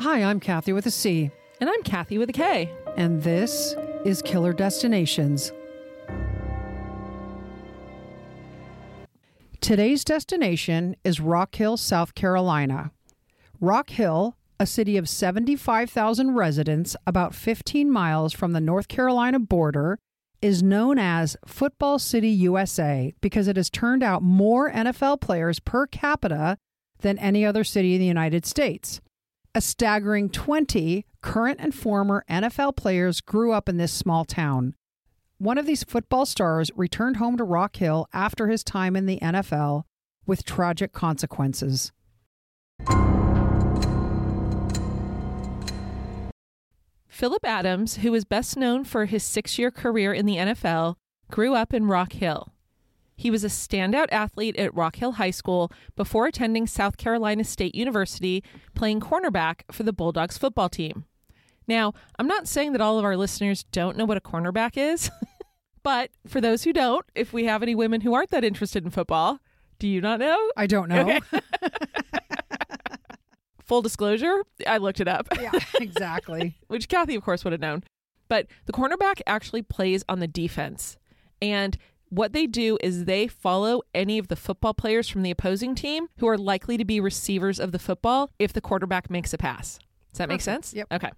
Hi, I'm Cathy with a C, And I'm Kathy with a K. and this is Killer Destinations. Today's destination is Rock Hill, South Carolina. Rock Hill, a city of 75,000 residents about 15 miles from the North Carolina border, is known as Football City USA because it has turned out more NFL players per capita than any other city in the United States. A staggering 20 current and former NFL players grew up in this small town. One of these football stars returned home to Rock Hill after his time in the NFL with tragic consequences. Phillip Adams, who is best known for his six year career in the NFL, grew up in Rock Hill. He was a standout athlete at Rock Hill High School before attending South Carolina State University, playing cornerback for the Bulldogs football team. Now, I'm not saying that all of our listeners don't know what a cornerback is, but for those who don't, if we have any women who aren't that interested in football, do you not know? I don't know. Okay. Full disclosure, I looked it up. yeah, exactly. which Kathy, of course, would have known. But the cornerback actually plays on the defense. And what they do is they follow any of the football players from the opposing team who are likely to be receivers of the football if the quarterback makes a pass. Does that make Perfect. sense? Yep. Okay.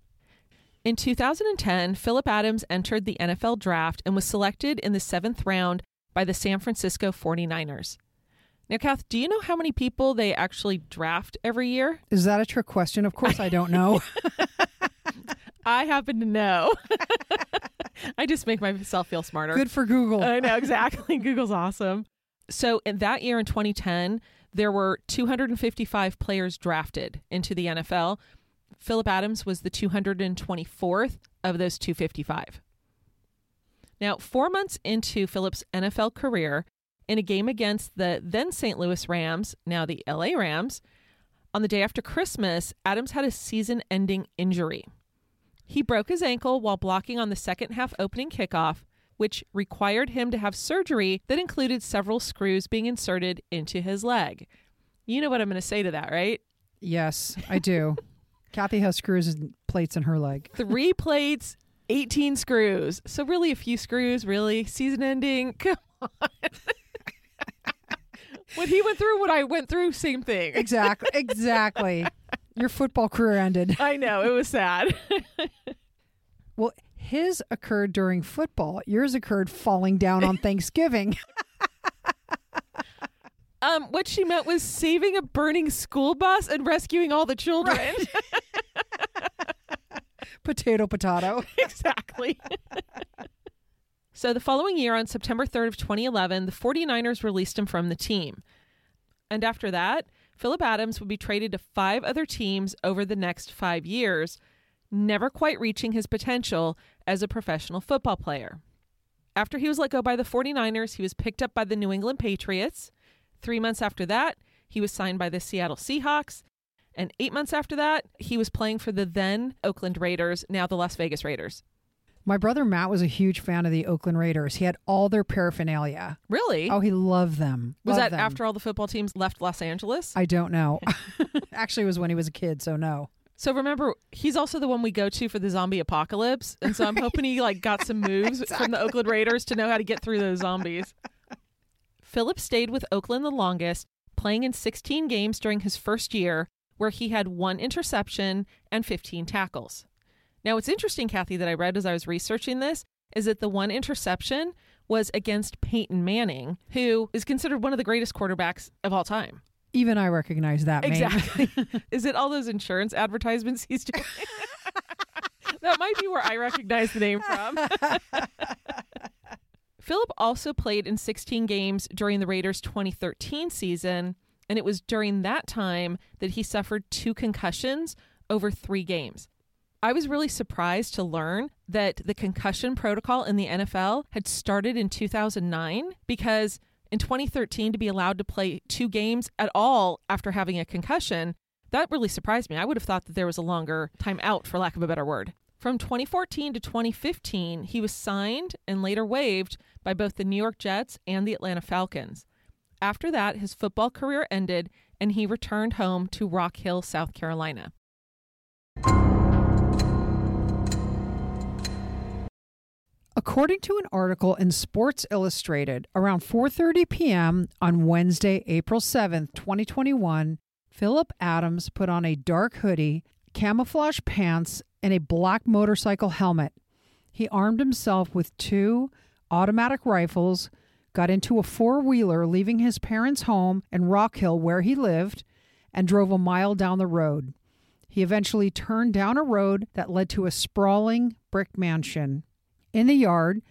In 2010, Phillip Adams entered the NFL draft and was selected in the seventh round by the San Francisco 49ers. Now, Kath, do you know how many people they actually draft every year? Is that a trick question? Of course, I don't know. I happen to know. I just make myself feel smarter. Good for Google. I know exactly. Google's awesome. So in that year in 2010, there were 255 players drafted into the NFL. Phillip Adams was the 224th of those 255. Now, four months into Phillip's NFL career, in a game against the then St. Louis Rams, now the LA Rams, on the day after Christmas, Adams had a season ending injury. He broke his ankle while blocking on the second half opening kickoff, which required him to have surgery that included several screws being inserted into his leg. You know what I'm going to say to that, right? yes, I do. Kathy has screws and plates in her leg. Three plates, 18 screws. So, really, a few screws, really. Season ending. Come on. what he went through, what I went through, same thing. Exactly. Exactly. Your football career ended. I know, it was sad. Well, his occurred during football. Yours occurred falling down on Thanksgiving. Um, what she meant was saving a burning school bus and rescuing all the children. potato, potato. exactly. so the following year, on September 3rd of 2011, the 49ers released him from the team. And after that, Phillip Adams would be traded to five other teams over the next five years, never quite reaching his potential as a professional football player. After he was let go by the 49ers, he was picked up by the New England Patriots. Three months after that, he was signed by the Seattle Seahawks. And eight months after that, he was playing for the then Oakland Raiders, now the Las Vegas Raiders. My brother Matt was a huge fan of the Oakland Raiders. He had all their paraphernalia. Really? Oh, he loved them. was Loved that them. after all the football teams left Los Angeles? I don't know. Actually, it was when he was a kid, so no. so remember, he's also the one we go to for the zombie apocalypse, and so I'm hoping he like got some moves from the Oakland Raiders to know how to get through those zombies. Phillip stayed with Oakland the longest, playing in 16 games during his first year, where he had one interception and 15 tackles. Now, what's interesting, Kathy, that I read as I was researching this is that the one interception was against Peyton Manning, who is considered one of the greatest quarterbacks of all time. Even I recognize that name. Exactly. is it all those insurance advertisements he's doing? that might be where I recognize the name from. Phillip also played in 16 games during the Raiders' 2013 season, And it was during that time that he suffered two concussions over three games. I was really surprised to learn that the concussion protocol in the NFL had started in 2009 because in 2013 to be allowed to play two games at all after having a concussion, that really surprised me. I would have thought that there was a longer time out, for lack of a better word. From 2014 to 2015, he was signed and later waived by both the New York Jets and the Atlanta Falcons. After that, his football career ended and he returned home to Rock Hill, South Carolina. According to an article in Sports Illustrated, around 4:30 p.m. on Wednesday, April 7, 2021, Phillip Adams put on a dark hoodie, camouflage pants, and a black motorcycle helmet. He armed himself with two automatic rifles, got into a four-wheeler leaving his parents' home in Rock Hill where he lived, and drove a mile down the road. He eventually turned down a road that led to a sprawling brick mansion. In the yard,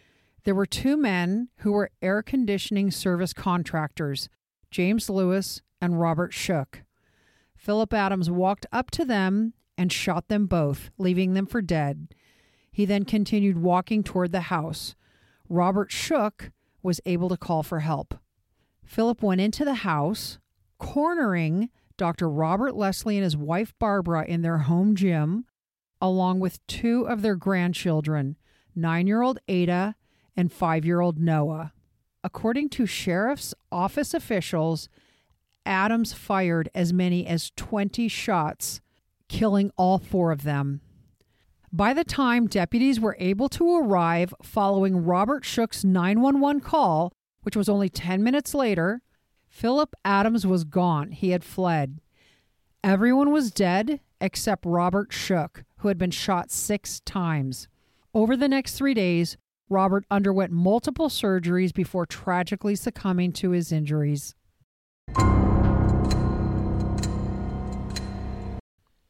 there were two men who were air conditioning service contractors, James Lewis and Robert Shook. Phillip Adams walked up to them and shot them both, leaving them for dead. He then continued walking toward the house. Robert Shook was able to call for help. Phillip went into the house, cornering Dr. Robert Lesslie and his wife Barbara in their home gym, along with two of their grandchildren, nine year old Adah and five year old Noah. According to sheriff's office officials, Adams fired as many as 20 shots, killing all four of them. By the time deputies were able to arrive following Robert Shook's 911 call, which was only 10 minutes later, Phillip Adams was gone. He had fled. Everyone was dead except Robert Shook, who had been shot six times. Over the next three days, Robert underwent multiple surgeries before tragically succumbing to his injuries.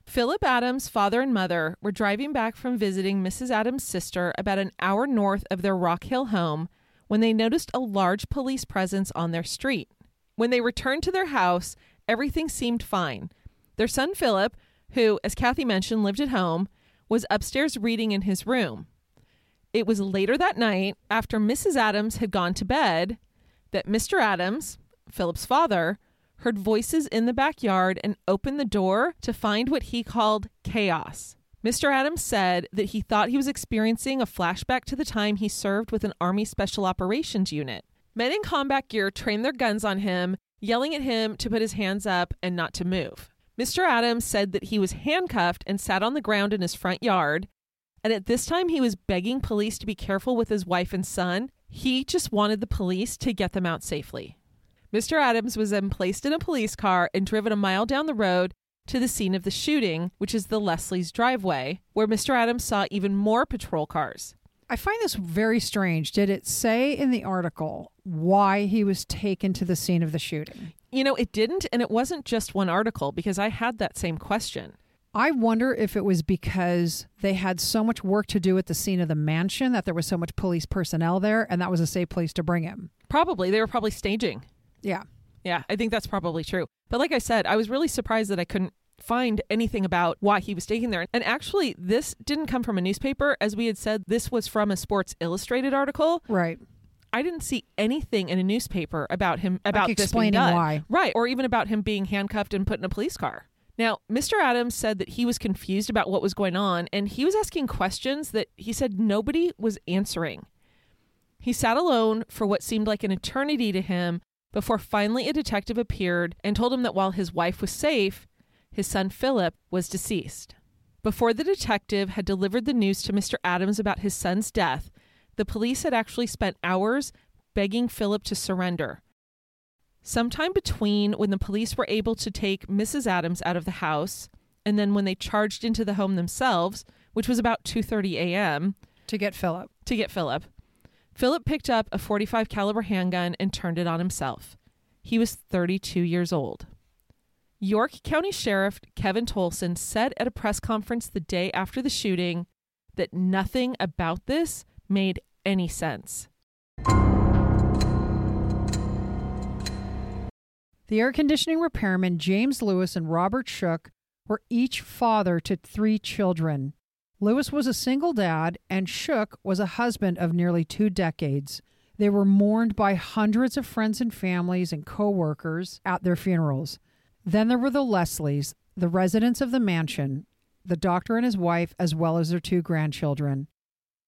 Phillip Adams' father and mother were driving back from visiting Mrs. Adams' sister about an hour north of their Rock Hill home when they noticed a large police presence on their street. When they returned to their house, everything seemed fine. Their son Phillip, who, as Kathy mentioned, lived at home, was upstairs reading in his room. It was later that night, after Mrs. Adams had gone to bed, that Mr. Adams, Phillip's father, heard voices in the backyard and opened the door to find what he called chaos. Mr. Adams said that he thought he was experiencing a flashback to the time he served with an Army Special Operations unit. Men in combat gear trained their guns on him, yelling at him to put his hands up and not to move. Mr. Adams said that he was handcuffed and sat on the ground in his front yard, and at this time he was begging police to be careful with his wife and son. He just wanted the police to get them out safely. Mr. Adams was then placed in a police car and driven a mile down the road to the scene of the shooting, which is the Lesslie's driveway, where Mr. Adams saw even more patrol cars. I find this very strange. Did it say in the article why he was taken to the scene of the shooting? You know, it didn't, and it wasn't just one article because I had that same question. I wonder if it was because they had so much work to do at the scene of the mansion that there was so much police personnel there and that was a safe place to bring him. Probably. They were probably staging. Yeah. Yeah, I think that's probably true. But like I said, I was really surprised that I couldn't find anything about why he was taken there. And actually, this didn't come from a newspaper. As we had said, this was from a Sports Illustrated article. Right. I didn't see anything in a newspaper about him about like this explaining being done. why. Right, or even about him being handcuffed and put in a police car. Now, Mr. Adams said that he was confused about what was going on and he was asking questions that he said nobody was answering. He sat alone for what seemed like an eternity to him before finally a detective appeared and told him that while his wife was safe, his son Phillip was deceased. Before the detective had delivered the news to Mr. Adams about his son's death, the police had actually spent hours begging Phillip to surrender. Sometime between when the police were able to take Mrs. Adams out of the house and then when they charged into the home themselves, which was about 2:30 a.m. To get Phillip. to get Phillip, Phillip picked up a 45 caliber handgun and turned it on himself. He was 32 years old. York County Sheriff Kevin Tolson said at a press conference the day after the shooting that nothing about this made any sense. The air conditioning repairmen James Lewis and Robert Shook were each father to three children. Lewis was a single dad, and Shook was a husband of nearly two decades. They were mourned by hundreds of friends and families and co workers at their funerals. Then there were the Lesslies, the residents of the mansion, the doctor and his wife, as well as their two grandchildren.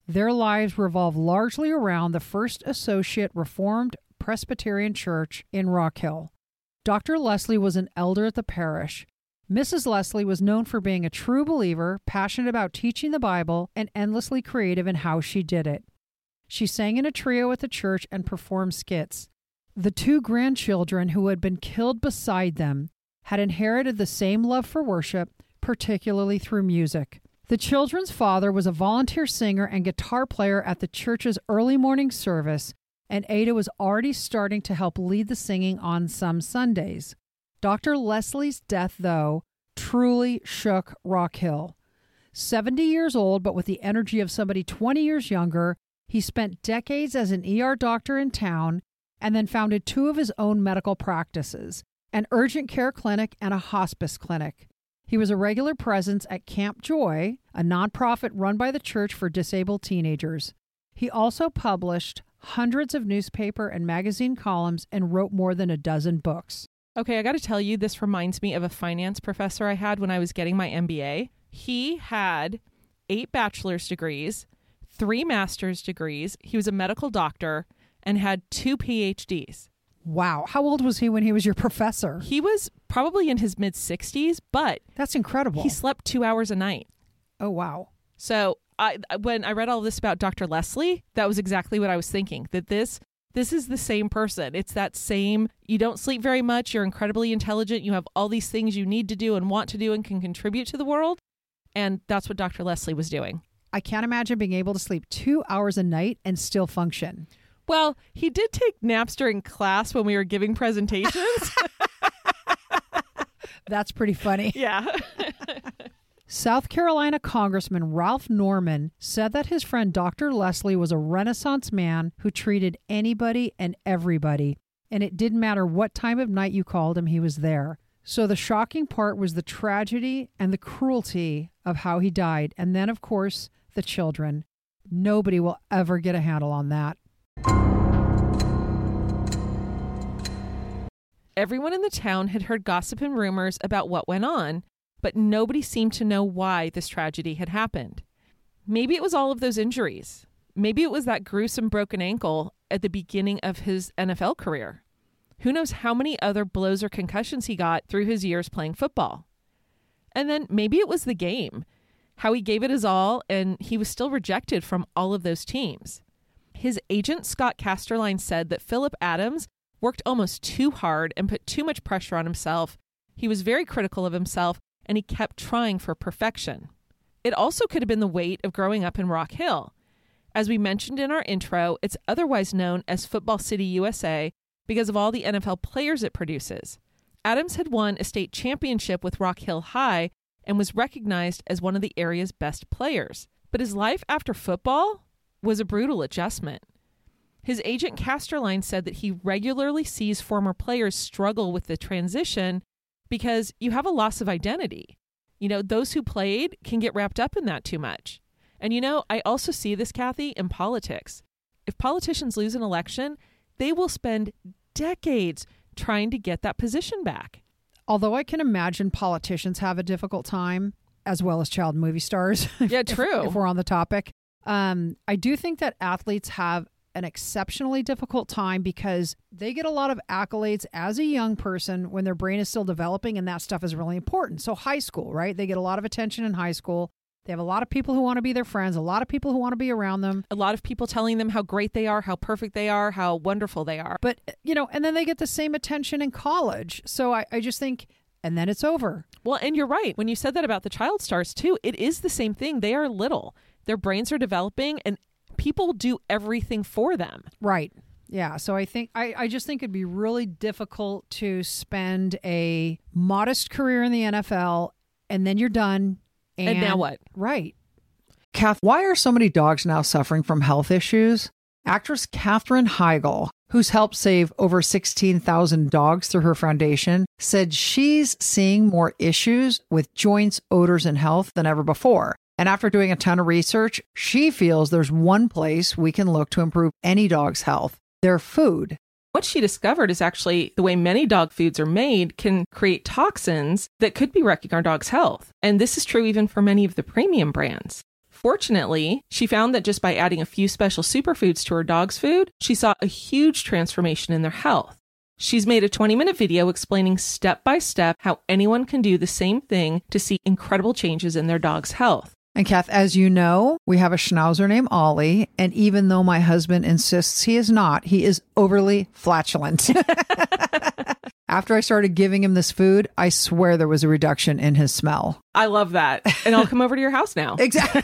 Their lives revolve largely around the First Associate Reformed Presbyterian Church in Rock Hill. Dr. Lesslie was an elder at the parish. Mrs. Lesslie was known for being a true believer, passionate about teaching the Bible, and endlessly creative in how she did it. She sang in a trio at the church and performed skits. The two grandchildren who had been killed beside them had inherited the same love for worship, particularly through music. The children's father was a volunteer singer and guitar player at the church's early morning service, and Adah was already starting to help lead the singing on some Sundays. Dr. Lesslie's death, though, truly shook Rock Hill. 70 years old, but with the energy of somebody 20 years younger, he spent decades as an ER doctor in town and then founded two of his own medical practices an urgent care clinic and a hospice clinic. He was a regular presence at Camp Joy, a nonprofit run by the church for disabled teenagers. He also published hundreds of newspaper and magazine columns and wrote more than a dozen books. Okay, I got to tell you, this reminds me of a finance professor I had when I was getting my MBA. He had eight bachelor's degrees, three master's degrees. He was a medical doctor and had two PhDs. Wow. How old was he when he was your professor? He was probably in his mid 60s, but That's incredible. he slept two hours a night. oh, wow. So I when I read all this about Dr. Lesslie, that was exactly what I was thinking. That this this is the same person. It's that same you don't sleep very much, you're incredibly intelligent, you have all these things you need to do and want to do and can contribute to the world. And that's what Dr. Lesslie was doing. I can't imagine being able to sleep two hours a night and still function. Well, he did take naps during class when we were giving presentations. That's pretty funny. yeah. South Carolina Congressman Ralph Norman said that his friend Dr. Lesslie was a Renaissance man who treated anybody and everybody, and it didn't matter what time of night you called him, he was there. So the shocking part was the tragedy and the cruelty of how he died, and then, of course, the children. Nobody will ever get a handle on that. Everyone in the town had heard gossip and rumors about what went on, but nobody seemed to know why this tragedy had happened. Maybe it was all of those injuries. Maybe it was that gruesome broken ankle at the beginning of his NFL career. Who knows how many other blows or concussions he got through his years playing football? And then maybe it was the game, how he gave it his all and he was still rejected from all of those teams. His agent, Scott Casterline, said that Phillip Adams worked almost too hard and put too much pressure on himself. He was very critical of himself and he kept trying for perfection. It also could have been the weight of growing up in Rock Hill. As we mentioned in our intro, it's otherwise known as Football City USA because of all the NFL players it produces. Adams had won a state championship with Rock Hill High and was recognized as one of the area's best players. But his life after football was a brutal adjustment. His agent Casterline said that he regularly sees former players struggle with the transition because you have a loss of identity. You know, those who played can get wrapped up in that too much. And you know, I also see this, Kathy, in politics. If politicians lose an election, they will spend decades trying to get that position back. Although I can imagine politicians have a difficult time, as well as child movie stars. Yeah, if- true. If, we're on the topic, um, I do think that athletes have an exceptionally difficult time because they get a lot of accolades as a young person when their brain is still developing, and that stuff is really important. So, high school, right? They get a lot of attention in high school. They have a lot of people who want to be their friends, a lot of people who want to be around them. A lot of people telling them how great they are, how perfect they are, how wonderful they are. But, eh, you know, and then they get the same attention in college. So, I, I just think, and then it's over. Well, and you're right. When you said that about the child stars, too, it is the same thing. They are little, their brains are developing, and people do everything for them. Right. Yeah. So I think I, I just think it'd be really difficult to spend a modest career in the NFL and then you're done. And, And now what? Right. Kath, why are so many dogs now suffering from health issues? Actress Katherine Heigl, who's helped save over 16,000 dogs through her foundation, said she's seeing more issues with joints, odors, and health than ever before. And after doing a ton of research, she feels there's one place we can look to improve any dog's health their food. What she discovered is actually the way many dog foods are made can create toxins that could be wrecking our dog's health. And this is true even for many of the premium brands. Fortunately, she found that just by adding a few special superfoods to her dog's food, she saw a huge transformation in their health. She's made a 20 minute video explaining step by step how anyone can do the same thing to see incredible changes in their dog's health. And Kath, as you know, we have a schnauzer named Ollie. And even though my husband insists he is not, he is overly flatulent. After I started giving him this food, I swear there was a reduction in his smell. I love that. And I'll come over to your house now. Exactly.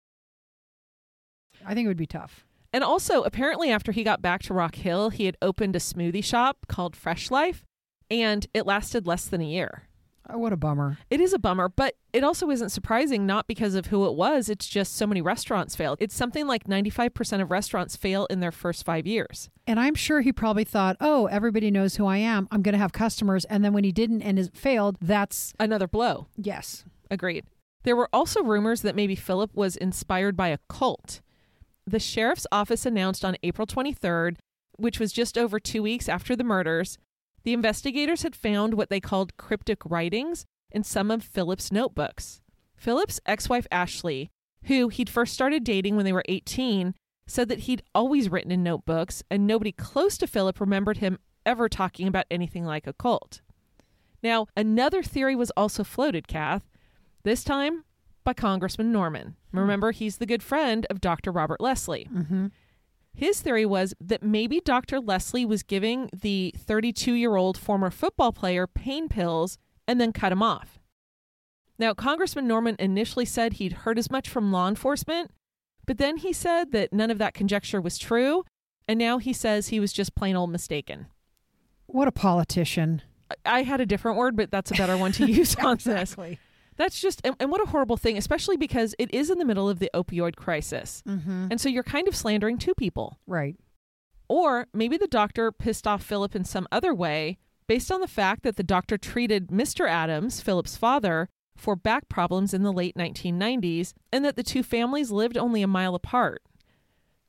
I think it would be tough. And also, apparently, after he got back to Rock Hill, he had opened a smoothie shop called Fresh Life, and it lasted less than a year. Oh, what a bummer. It is a bummer, but it also isn't surprising, not because of who it was. It's just so many restaurants failed. It's something like 95% of restaurants fail in their first five years. And I'm sure he probably thought, oh, everybody knows who I am. I'm going to have customers. And then when he didn't and it failed, that's, Another blow. yes. Agreed. There were also rumors that maybe Phillip was inspired by a cult. The sheriff's office announced on April 23rd, which was just over two weeks after the murders, the investigators had found what they called cryptic writings in some of Phillip's notebooks. Phillip's ex wife, Ashley, who he'd first started dating when they were 18, said that he'd always written in notebooks, and nobody close to Phillip remembered him ever talking about anything like a cult. Now, another theory was also floated, Kath, this time by Congressman Norman. Remember, he's the good friend of Dr. Robert Lesslie. Mm-hmm. His theory was that maybe Dr. Lesslie was giving the 32 year old former football player pain pills and then cut him off. Now, Congressman Norman initially said he'd heard as much from law enforcement, but then he said that none of that conjecture was true, and now he says he was just plain old mistaken. What a politician. I- had a different word, but that's a better one to use on this. That's just, and, and what a horrible thing, especially because it is in the middle of the opioid crisis. Mm-hmm. And so you're kind of slandering two people. Right. Or maybe the doctor pissed off Phillip in some other way based on the fact that the doctor treated Mr. Adams, Phillip's father, for back problems in the late 1990s and that the two families lived only a mile apart.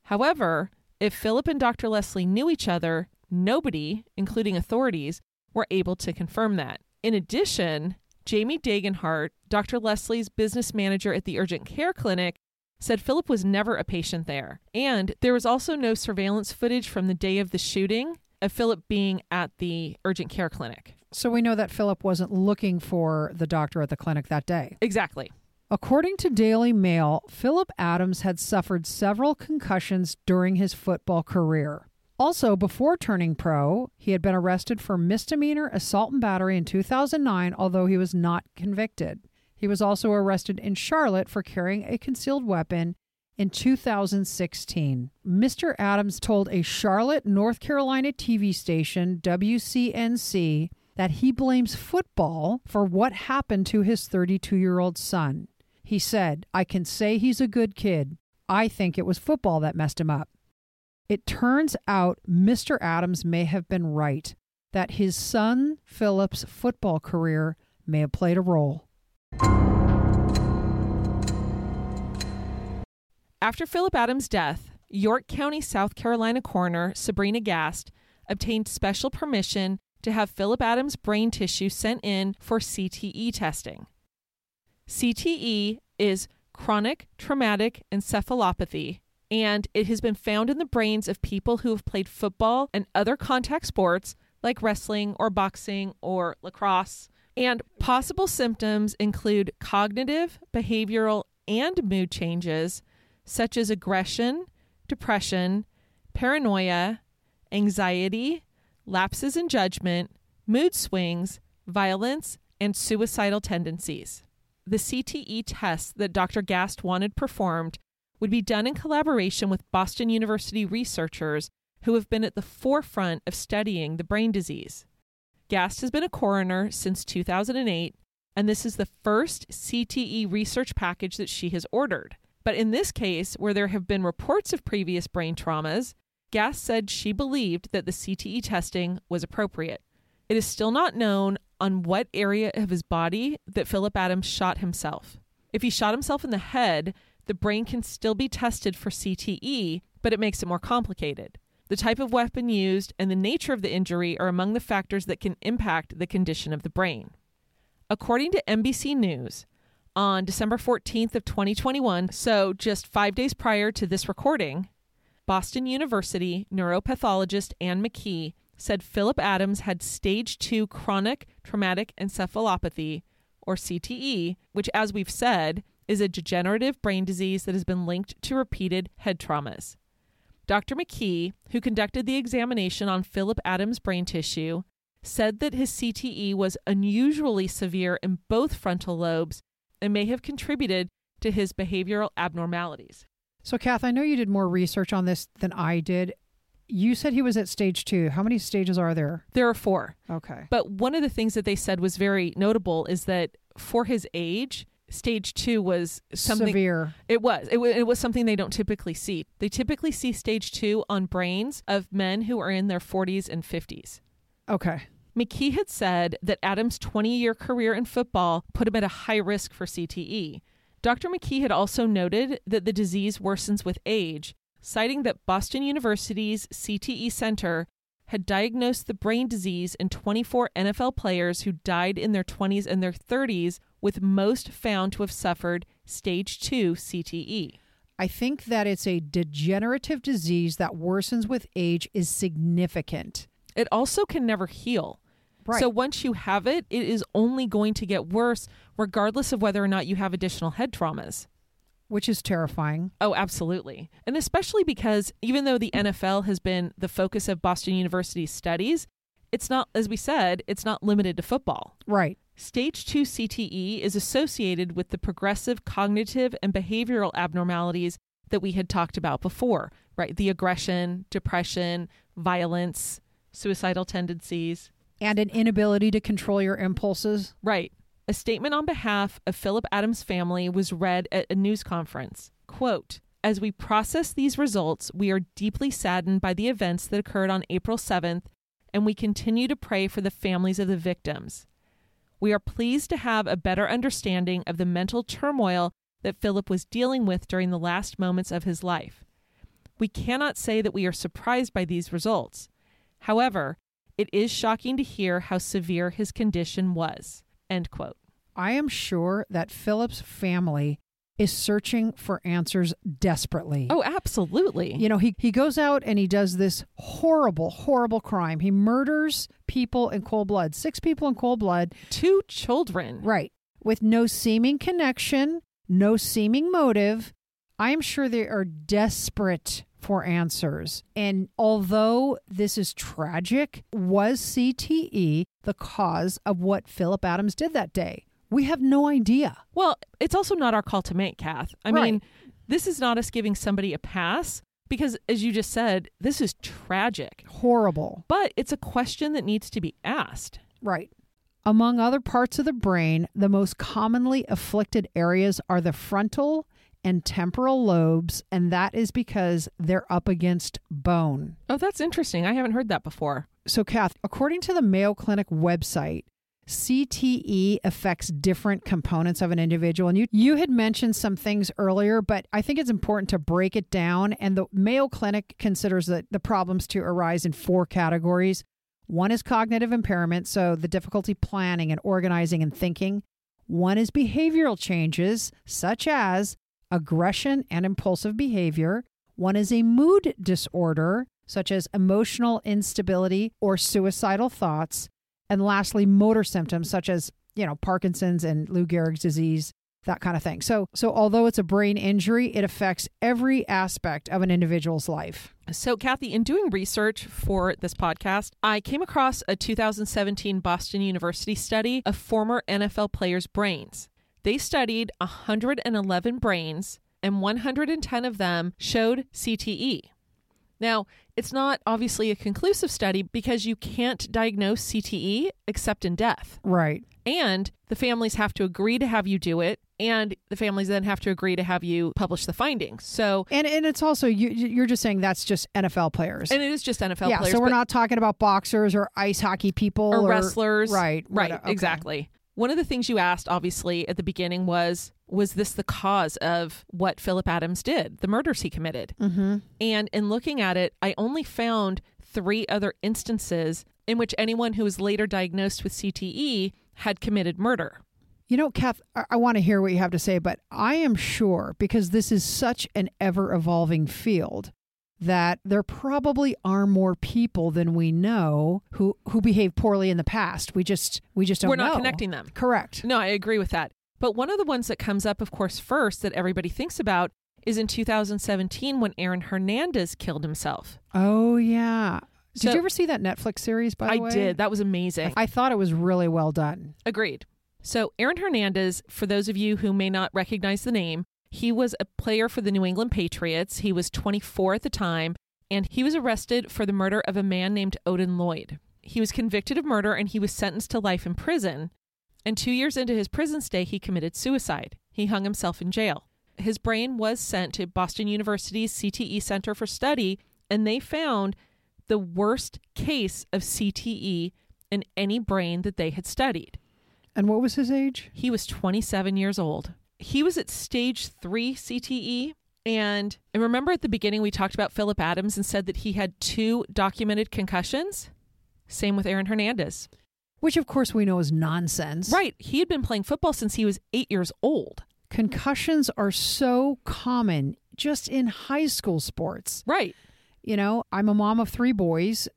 However, if Phillip and Dr. Lesslie knew each other, nobody, including authorities, were able to confirm that. In addition, Jamie Dagenhart, Dr. Lesslie's business manager at the urgent care clinic, said Phillip was never a patient there. And there was also no surveillance footage from the day of the shooting of Phillip being at the urgent care clinic. So we know that Phillip wasn't looking for the doctor at the clinic that day. Exactly. According to Daily Mail, Phillip Adams had suffered several concussions during his football career. Also, before turning pro, he had been arrested for misdemeanor assault and battery in 2009, although he was not convicted. He was also arrested in Charlotte for carrying a concealed weapon in 2016. Mr. Adams told a Charlotte, North Carolina TV station, WCNC, that he blames football for what happened to his 32 year old son. He said, I can say he's a good kid. I think it was football that messed him up. It turns out Mr. Adams may have been right, that his son Phillip's football career may have played a role. After Phillip Adams' death, York County, South Carolina coroner Sabrina Gast obtained special permission to have Phillip Adams' brain tissue sent in for CTE testing. CTE is chronic traumatic encephalopathy, and it has been found in the brains of people who have played football and other contact sports like wrestling or boxing or lacrosse. And possible symptoms include cognitive, behavioral, and mood changes such as aggression, depression, paranoia, anxiety, lapses in judgment, mood swings, violence, and suicidal tendencies. The CTE test that Dr. Gast wanted performed would be done in collaboration with Boston University researchers who have been at the forefront of studying the brain disease. Gast has been a coroner since 2008, and this is the first CTE research package that she has ordered. But in this case, where there have been reports of previous brain traumas, Gast said she believed that the CTE testing was appropriate. It is still not known on what area of his body that Phillip Adams shot himself. If he shot himself in the head, the brain can still be tested for CTE, but it makes it more complicated. The type of weapon used and the nature of the injury are among the factors that can impact the condition of the brain. According to NBC News, on December 14th of 2021, so just 5 days prior to this recording, Boston University neuropathologist Anne McKee said Phillip Adams had stage 2 chronic traumatic encephalopathy or CTE, which as we've said is a degenerative brain disease that has been linked to repeated head traumas. Dr. McKee, who conducted the examination on Phillip Adams' brain tissue, said that his CTE was unusually severe in both frontal lobes and may have contributed to his behavioral abnormalities. So, Kath, I know you did more research on this than I did. You said he was at stage two. How many stages are there? There are four. Okay. But one of the things that they said was very notable is that for his age, stage two was something Severe. It was. It, it was something they don't typically see. They typically see stage two on brains of men who are in their 40s and 50s. Okay. McKee had said that Adams' 20 year career in football put him at a high risk for CTE. Dr. McKee had also noted that the disease worsens with age, citing that Boston University's CTE Center had diagnosed the brain disease in 24 NFL players who died in their 20s and their 30s, with most found to have suffered stage 2 CTE. I think that it's a degenerative disease that worsens with age is significant. It also can never heal. Right. So once you have it, it is only going to get worse, regardless of whether or not you have additional head traumas. which is terrifying. Oh, absolutely. And especially because even though the NFL has been the focus of Boston University's studies, it's not, as we said, it's not limited to football. Right. Stage 2 CTE is associated with the progressive cognitive and behavioral abnormalities that we had talked about before, right? The aggression, depression, violence, suicidal tendencies. And an inability to control your impulses. Right. A statement on behalf of Phillip Adams' family was read at a news conference. Quote, as we process these results, we are deeply saddened by the events that occurred on April 7th, and we continue to pray for the families of the victims. We are pleased to have a better understanding of the mental turmoil that Phillip was dealing with during the last moments of his life. We cannot say that we are surprised by these results. However, it is shocking to hear how severe his condition was. End quote. I am sure that Phillip's family is searching for answers desperately. Oh, absolutely. You know, he, he goes out and he does this horrible, horrible crime. He murders people in cold blood, six people in cold blood, Two children. right, with no seeming connection, no seeming motive. I am sure they are desperate for answers. And although this is tragic, was CTE the cause of what Phillip Adams did that day? We have no idea. Well, it's also not our call to make, Kath. I Right. mean, This is not us giving somebody a pass because, as you just said, this is tragic. Horrible. But it's a question that needs to be asked. Right. Among other parts of the brain, the most commonly afflicted areas are the frontal and temporal lobes, and that is because they're up against bone. Oh, that's interesting. I haven't heard that before. So, Kath, according to the Mayo Clinic website, CTE affects different components of an individual. And you, you had mentioned some things earlier, but I think it's important to break it down. And the Mayo Clinic considers that the problems to arise in four categories. One is cognitive impairment, so the difficulty planning and organizing and thinking. One is behavioral changes, such as aggression and impulsive behavior. One is a mood disorder, such as emotional instability or suicidal thoughts. And lastly, motor symptoms such as, you know, Parkinson's and Lou Gehrig's disease, that kind of thing. So, so although it's a brain injury, it affects every aspect of an individual's life. So, Kathy, in doing research for this podcast, I came across a 2017 Boston University study of former NFL players' brains. They studied 111 brains, and 110 of them showed CTE. Now, it's not obviously a conclusive study because you can't diagnose CTE except in death. Right. And the families have to agree to have you do it, and the families then have to agree to have you publish the findings. So, And and it's also you you're just saying that's just NFL players. and it is just NFL yeah, players. so we're not talking about boxers or ice hockey people or wrestlers. Right. Right. okay. Exactly. One of the things you asked, obviously, at the beginning was was this the cause of what Phillip Adams did, the murders he committed? Mm-hmm. And in looking at it, I only found three other instances in which anyone who was later diagnosed with CTE had committed murder. You know, Kath, I, I want to hear what you have to say, but I am sure because this is such an ever evolving field that there probably are more people than we know who who behaved poorly in the past. We just we just don't know. We're not know. connecting them. Correct. No, I agree with that. But one of the ones that comes up, of course, first that everybody thinks about is in 2017 when Aaron Hernandez killed himself. Oh yeah. Did So- you ever see that Netflix series? By the way? I way, did. That was amazing. I thought it was really well done. Agreed. So, Aaron Hernandez, for those of you who may not recognize the name, he was a player for the New England Patriots. He was 24 at the time, and he was arrested for the murder of a man named Odin Lloyd. He was convicted of murder and he was sentenced to life in prison. And two years into his prison stay, he committed suicide. He hung himself in jail. His brain was sent to Boston University's CTE Center for Study, and they found the worst case of CTE in any brain that they had studied. And what was his age? He was 27 years old. He was at stage three CTE. And, and remember at the beginning, we talked about Phillip Adams and said that he had two documented concussions? Same with Aaron Hernandez. Which, of course, we know is nonsense. Right. He had been playing football since he was eight years old. Concussions are so common just in high school sports. Right. You know, I'm a mom of three boys.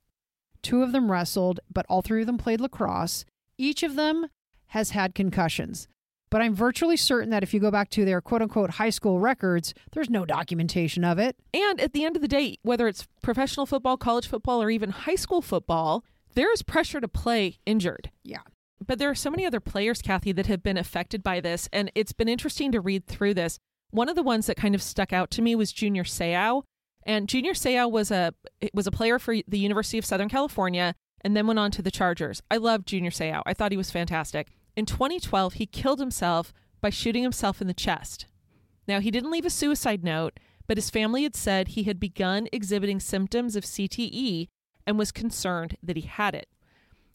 Two of them wrestled, but all three of them played lacrosse. Each of them has had concussions. But I'm virtually certain that if you go back to their quote unquote high school records, there's no documentation of it. And at the end of the day, whether it's professional football, college football, or even high school football, there is pressure to play injured. Yeah. But there are so many other players, Kathy, that have been affected by this, and it's been interesting to read through this. One of the ones that kind of stuck out to me was Junior Seau, and Junior Seau was a was a player for the University of Southern California, and then went on to the Chargers. I loved Junior Seau. I thought he was fantastic. In 2012, he killed himself by shooting himself in the chest. Now he didn't leave a suicide note, but his family had said he had begun exhibiting symptoms of CTE and was concerned that he had it.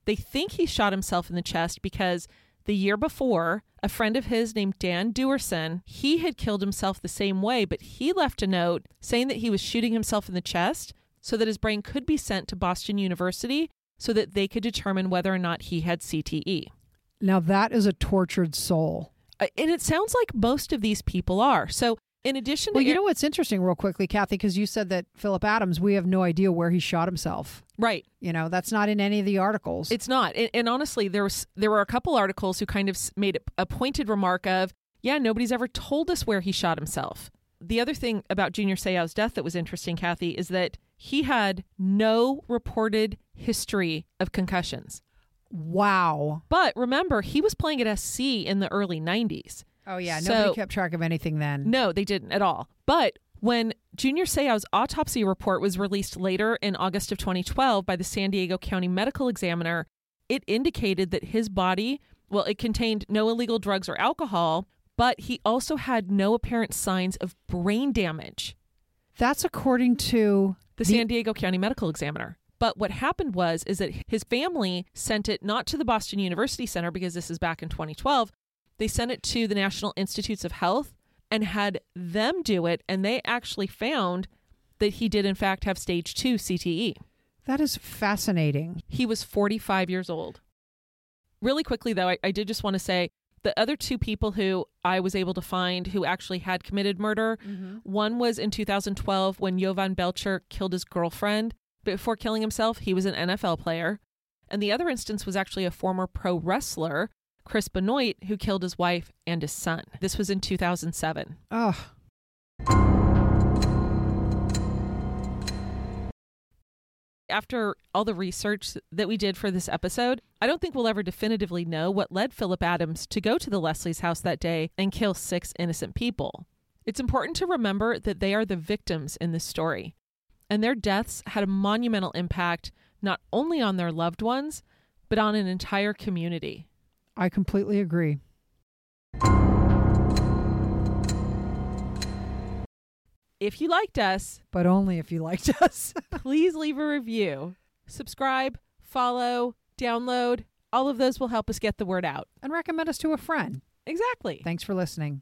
They think he shot himself in the chest because the year before, a friend of his named Dan Duerson, he had killed himself the same way, but he left a note saying that he was shooting himself in the chest so that his brain could be sent to Boston University so that they could determine whether or not he had CTE. Now, that is a tortured soul. Uh, And it sounds like most of these people are. So, in addition to Well, you know what's interesting, real quickly, Kathy, because you said that Phillip Adams, we have no idea where he shot himself. right, You know, that's not in any of the articles. It's not. And, and honestly, there was there were a couple articles who kind of made a pointed remark of, yeah, nobody's ever told us where he shot himself. The other thing about Junior Seau's death that was interesting, Kathy, is that he had no reported history of concussions. Wow. But remember, he was playing at SC in the early 90s. Oh yeah, So- nobody kept track of anything then. No, they didn't at all. But when Junior Seau's autopsy report was released later in August of 2012 by the San Diego County Medical Examiner, it indicated that his body, well, it contained no illegal drugs or alcohol, but he also had no apparent signs of brain damage. That's according to the San Diego County Medical Examiner. But what happened was is that his family sent it not to the Boston University Center because this is back in 2012. They sent it to the National Institutes of Health and had them do it and they actually found that he did in fact have stage 2 CTE. That is fascinating. He was 45 years old. Really quickly, though, I, I did just want to say the other two people who I was able to find who actually had committed murder mm-hmm. one was in 2012 when Jovan Belcher killed his girlfriend. Before killing himself, he was an NFL player. And the other instance was actually a former pro wrestler, Chris Benoit, who killed his wife and his son. This was in 2007. Oh, after all the research that we did for this episode, I don't think we'll ever definitively know what led Phillip Adams to go to the Lesslie's house that day and kill six innocent people. It's important to remember that they are the victims in this story, and their deaths had a monumental impact not only on their loved ones, but on an entire community. I completely agree. If you liked us, But only if you liked us. please leave a review, subscribe, follow, download. All of those will help us get the word out. and recommend us to a friend. Exactly. Thanks for listening.